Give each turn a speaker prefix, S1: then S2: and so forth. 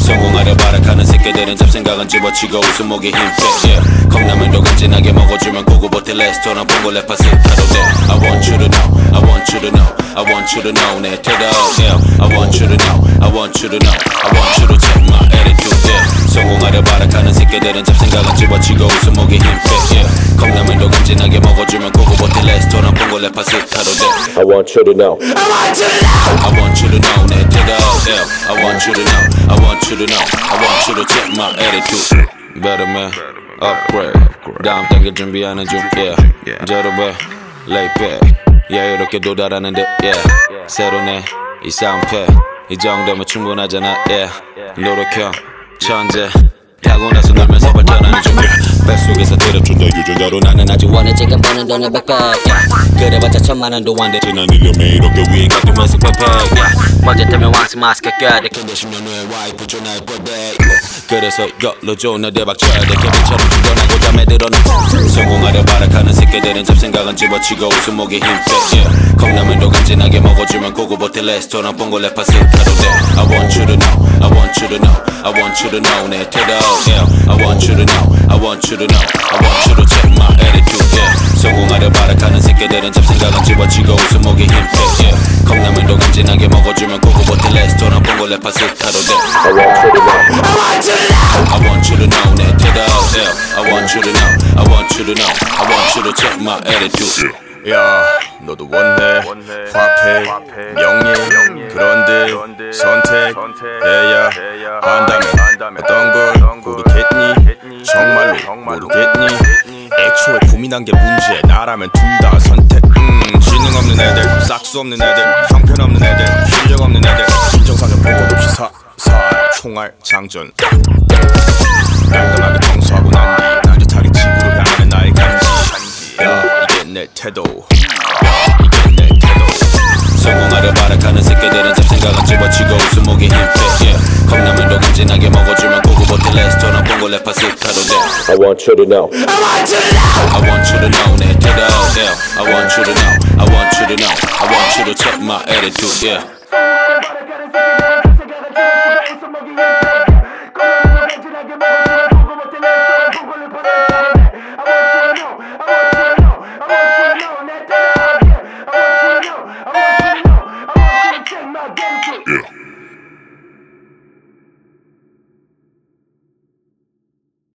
S1: 성공하려 발악하는 새끼들은 잡생각은 집어치고 웃음 목에 힘 빼. Yeah. 컵라면도 간진하게 먹어주면 고구버틀 레스토랑 봉골 레 파스 타도 돼 I want you to know I want you to know I want you to know 내 태도 yeah. I want you to know I want you to know I want you to check my yeah. 성공하려 발악하는 새끼들은 잡생각은 집어치고 웃음목에 힘 빼. Yeah. 컵라면도 간진하게 먹어주면 고구버틀 레스토랑 봉골레 파스 타도 돼
S2: I want you to know.
S1: I want you to know 내 태도 yeah. I want you to know I want you to know I want you to check my attitude Better man upgrade 다음 단계 준비하는 중 yeah 저러배 lay back yeah 이렇게 도달하는 듯 yeah 새로 내이 사운드 이 정도면 충분하잖아 yeah 노력형 천재 타고나서 놀면서 발전하는 중 뱃속에서 때려준다 유전자로 나는 아직 원해 지금 버는 돈은 백백 yeah. 그래봤자 천만 원도 안돼 지난 1년 매일 이렇게 위행 같은 매식 백팩 yeah. 먼저 때면 왕스 마스크 껴야 돼 근데 10년 후에 와이프 전화해 뻗대 그래서 좋은 너 대박 쳐야 돼 케빈처럼 충전하고 잠에 들어는 성공하려 발악하는 새끼들은 잡생각은 집어치고 웃음목에 힘 빼. yeah. 컵라면도 간진하게 먹어주면 고구 버틀 레스토랑 봉골레 파스 타도 돼 I want you to know I want you to know I want you to know 내 태도 yeah. I want you to know I want you to know I want you to check my attitude yeah. 성공하려 발악하는 새끼들은 잡생각은 집어치고 웃음목에 힘 빼. yeah. 컵라면도 간진하게 먹어주면 고구버틀 레스토랑 봉골레 파스 타도 돼
S2: I want you to know.
S1: I want you to know 내 태도 yeah. I want you to know I want you to know I want you to check my attitude
S3: 야 너도 원해 화폐 명예 그런데 선택해야 한다면 어떤 걸 고르겠니? 정말로 모르겠니? 애초에 고민한 게 문제. 나라면 둘 다 선택. 음 지능 없는 애들 싹수 없는 애들 형편없는 애들 실력 없는 애들. 인정사정 볼것 없이 사살 총알 장전. 깔끔하게 청소하고 난뒤 따뜻하게 집으로 향하는 나의 간지. 야 이게 내 태도. 야 이게 내 태도
S1: 성공하려 발악하는 새끼들은 잡생각은 집어치고 웃음목이 힘빼 yeah. 컵라면도 간지나게 먹어주면 고급호텔 레스토랑 보고 래퍼 스타로 돼 I want you to know
S2: I want you to know
S1: I want you to know 내 태도 yeah. I want you to know I want you to know I want you to check my attitude yeah